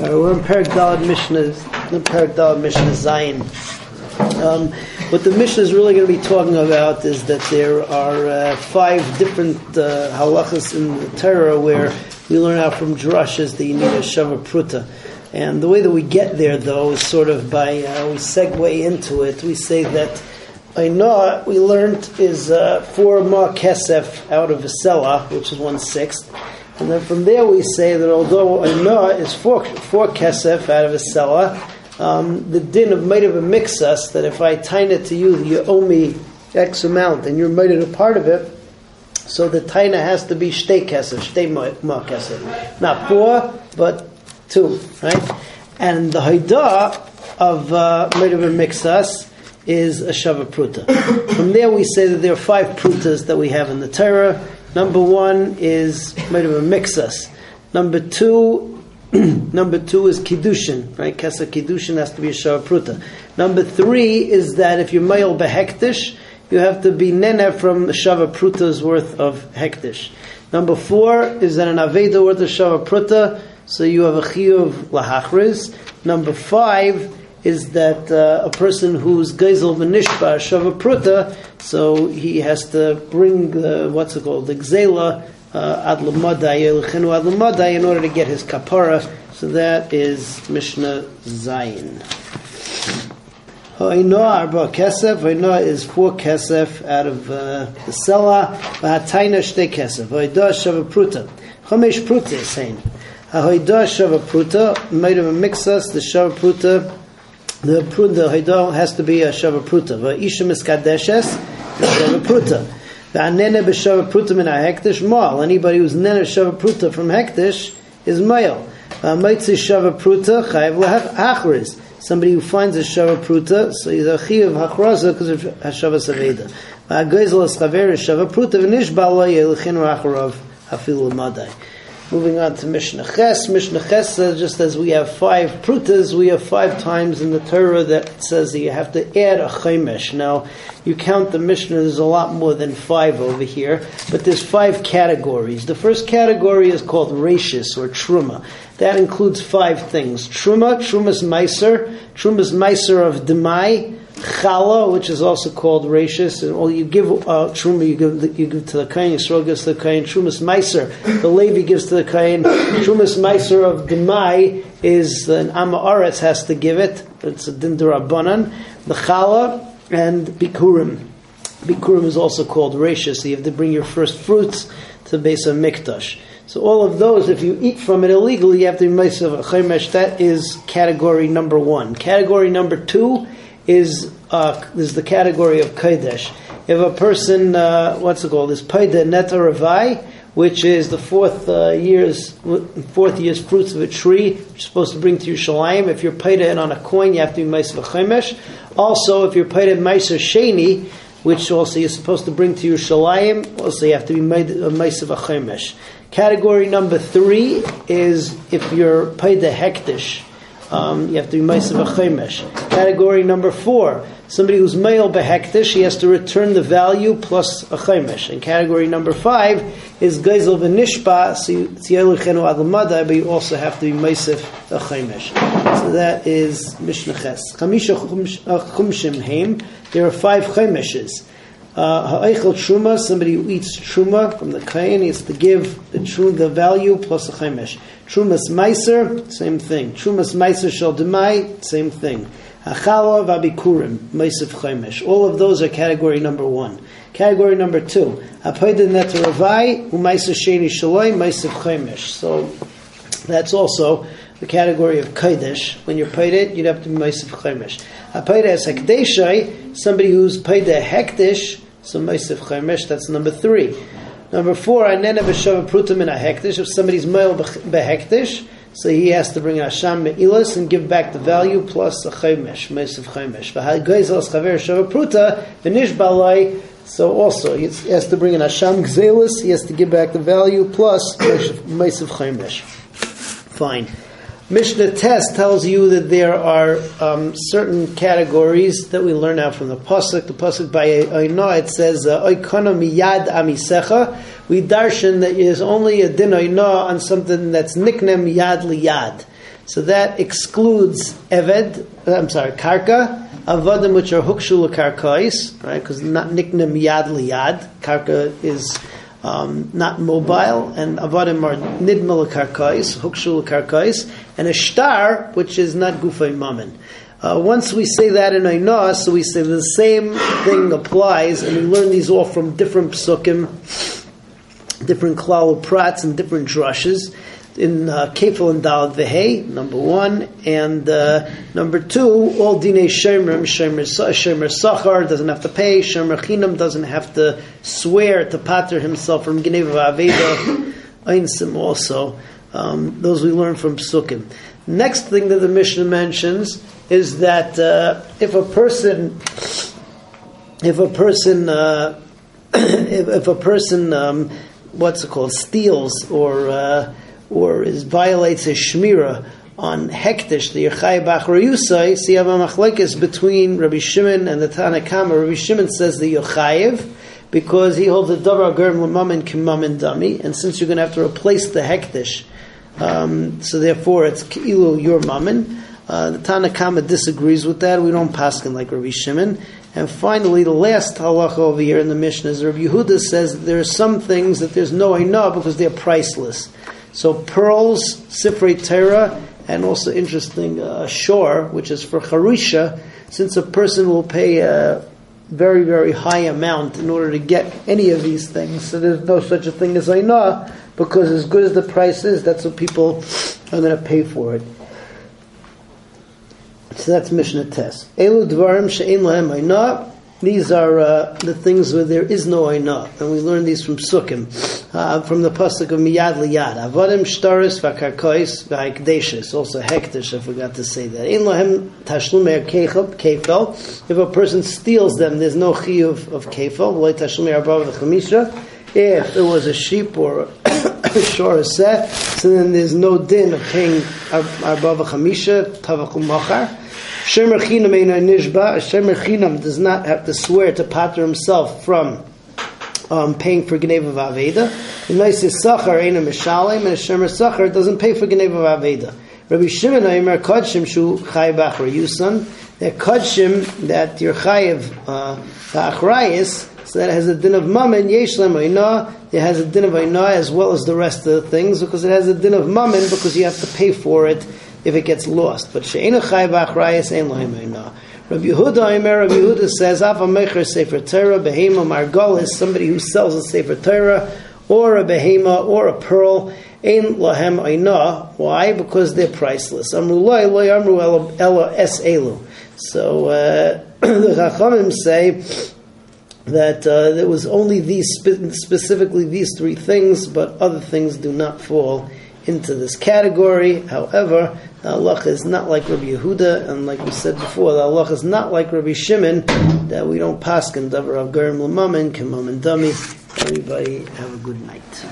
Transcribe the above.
Uh, we're in Perek Daled Mishnah, in Mishnah Zayin. Um, what the Mishnah is really going to be talking about is that there are uh, five different uh, halachas in the Torah where we learn out from drushes that you need a shava pruta. And the way that we get there, though, is sort of by uh, we segue into it. We say that I know we learned is uh, four ma kesef out of a sela, which is one sixth. And then from there we say that although a noah is four, four kesef out of a selah, um, the din of might have a mixus that if I tine it to you, you owe me X amount and you're made a part of it, so the taina has to be shtei kesef, shtei ma kesef. Not four, but two, right? And the haida of uh, mixus is a shava pruta. From there we say that there are five prutas that we have in the Torah. Number one is made of a mixus. Number two, number two is kiddushin, right? Kesa kiddushin has to be a pruta. Number three is that if you're male behektish, you have to be nene from shava pruta's worth of hektish. Number four is that an aveda worth of shava pruta, so you have a chiyuv lahachriz. Number five is that uh, a person who's gezel v'nishba shava pruta, so he has to bring the, what's it called, the gzela uh, ad l'madai, ad l'madai, in order to get his kapara. So that is Mishnah Zayin. Ha'inoah arba kesef. Ha'inoah is four kesef out of uh, the sela. V'hataina shte kesef. Ha'inoah shava pruta. Chomesh pruta is saying. Ha'inoah shava pruta. Made of a mixus. The shava pruta the the haidol has to be a shava pruta. Va'isha miskadeshes shava pruta. Va'anene b'shava pruta min hektish mal. Anybody who's nene shava pruta from hektish is male. Va'maitzi shava pruta chayiv lehachriz. Somebody who finds a shava pruta, so he's a chiyav hachraza because of hashava saveda. Va'agoizel eschaver shava pruta v'nishba lo yelchin racharav hafilu madai. Moving on to Mishnah Ches. Mishnah Ches says just as we have five prutas, we have five times in the Torah that says that you have to add a chaimesh. Now, you count the Mishnah, there's a lot more than five over here, but there's five categories. The first category is called rashis or truma. That includes five things. Truma, truma's meiser, truma's meiser of demai, chala, which is also called rashis, and all you give uh, truma, you give, you give to the kain, Yisrael gives to the kain, trumas meiser, the Levi gives to the kain, trumas meiser of demai is an amma has to give it, it's a dindarabanan, the chala, and bikurim. Bikurim is also called rashis, so you have to bring your first fruits to base of mikdash. So all of those, if you eat from it illegally, you have to be a chaymesh. That is category number one. Category number two is uh, is the category of kodesh. If a person, uh, what's it called, is paida neta ravai, which is the fourth uh, year's fourth year's fruits of a tree, which you're supposed to bring to Yerushalayim. If you're paida in on a coin, you have to be ma'asav chemesh. Also, if you're paida ma'asav sheni, which also you're supposed to bring to Yerushalayim, also you have to be ma'asav chemesh. Category number three is if you're paida hektish um, you have to be Meisav Chemesh. Category number four, somebody who's male behektish, he has to return the value plus a Chemesh. And category number five is Geisel v'nishpa, Tziyelichenu adlamada, but you also have to be Meisav Chemesh. So that is Mishnah Ches. Chamisha Chumshim Heim, there are five Chemeshes. Ha'eichel truma, somebody who eats truma from the kain, he has to give the truma, the value plus a chaimesh. Trumas meiser, same thing. Trumas meiser shel demai, same thing. Hachala v'abikurim, meisav chaimesh. All of those are category number one. Category number two, hapoida netaravai, u'meiser sheni shaloi, meisav chaimesh. So that's also the category of kodesh. When you're paid it, you'd have to be meisav chaimesh. Hapoida as hekdeshai, somebody who's paid a hekdesh, so meisav chaimesh, that's number three. Number four, I anena b'shava prutim in a hektish. If somebody's male behektish, so he has to bring Asham me'ilas and give back the value plus a chaymesh, meisiv chaymesh. V'ha'goizel chaver shava pruta v'nish balai. So also he has to bring an Asham gzelis. He has to give back the value plus meisiv chaymesh. Fine. Mishnah Tes tells you that there are um, certain categories that we learn out from the pasuk. The pasuk by Oina it says Oikona miyad amisecha. We darshan that is only a din Oina on something that's nicknamed yad liyad. So that excludes Eved, uh, I'm sorry, Karka, Avadim which are Hukshul Karkais, right? Because not Niknim Yad Liyad. Karka is um, not mobile, and Avadim are Nidmil Karkais, Hukshul Karkais, and a Shtar, which is not Gufay Mammon. Uh, once we say that in Ainah, so we say the same thing applies, and we learn these all from different psukim, different klal prats, and different drushes in uh, Kefil and Dalad Vehe, number one, and uh, number two, all Dine Shemer, Shemer Sachar doesn't have to pay, Shemer Chinam doesn't have to swear to pater himself from Geneva Aveda, Einsim also. Um, those we learn from Psukim. Next thing that the Mishnah mentions is that uh, if a person, if a person, uh, if, if, a person, um, what's it called, steals or uh, or is violates a shmira on hektish, the Yechai Bachrayusai, so you have a machlekes between Rabbi Shimon and the Tanakama. Rabbi Shimon says the Yochayev, because he holds the Davar Germ Lamamin Kimamin Dami, and since you're going to have to replace the hektish, um, so therefore it's Ki'ilu your Mamin. Uh, the Tanakama disagrees with that. We don't paskin like Rabbi Shimon. And finally, the last halacha over here in the Mishnah is Rabbi Yehuda says there are some things that there's no ainah because they're priceless. So pearls, Sifrei Torah, and also interesting uh, shore, which is for Harisha, since a person will pay a very, very high amount in order to get any of these things. So there's no such a thing as Ainah, because as good as the price is, that's what people are going to pay for it. So that's Mishnah Tes. Elu dvarim she'en lahem Ainah. These are uh, the things where there is no Ainah, and we learn these from Sukkim uh, from the pasuk of miyad liyad. Avodim shtaris v'karkois v'haikdeshes. Also hektish. I forgot to say that. In lohem tashlumer kefel. If a person steals them, there's no chiyuv of kefel. V'loy tashlumer arbav v'chamisha. If it was a sheep or a shor set, so then there's no din of paying arbav v'chamisha tavakum machar. Shemer chinam nishba. Shemer chinam does not have to swear to pater himself from um, paying for Geneva Aveda. The nice is Sachar Eina Mishalim, and Shemer Sachar doesn't pay for Geneva Aveda. Rabbi Shimon Aimer Kodshim Shu Chay Bachar Yusan, that Kodshim, that you're Chayiv uh, Achrayis, so that has a din of mammon, yesh lem it has a din of ainah as well as the rest of the things, because it has a din of mammon, because you have to pay for it if it gets lost. But she'ena chay b'achrayis ein lohem ainah. Rabbi Yehuda, Imer, Rabbi Yehuda says, Ava Mecher Sefer Torah, Behema Margol is somebody who sells a Sefer Torah, or a Behema, or a pearl, Ein Lahem Aina. Why? Because they're priceless. Amru Loi, Loi Amru Elo Es Elu. So, uh, the Chachamim say, that uh, there was only these specifically these three things, but other things do not fall into this category. However, the Allah is not like Rabbi Yehuda, and like we said before, the Allah is not like Rabbi Shimon, that we don't pass in Davar of Gerim Lamamin, Kamam and Dami. Everybody have a good night.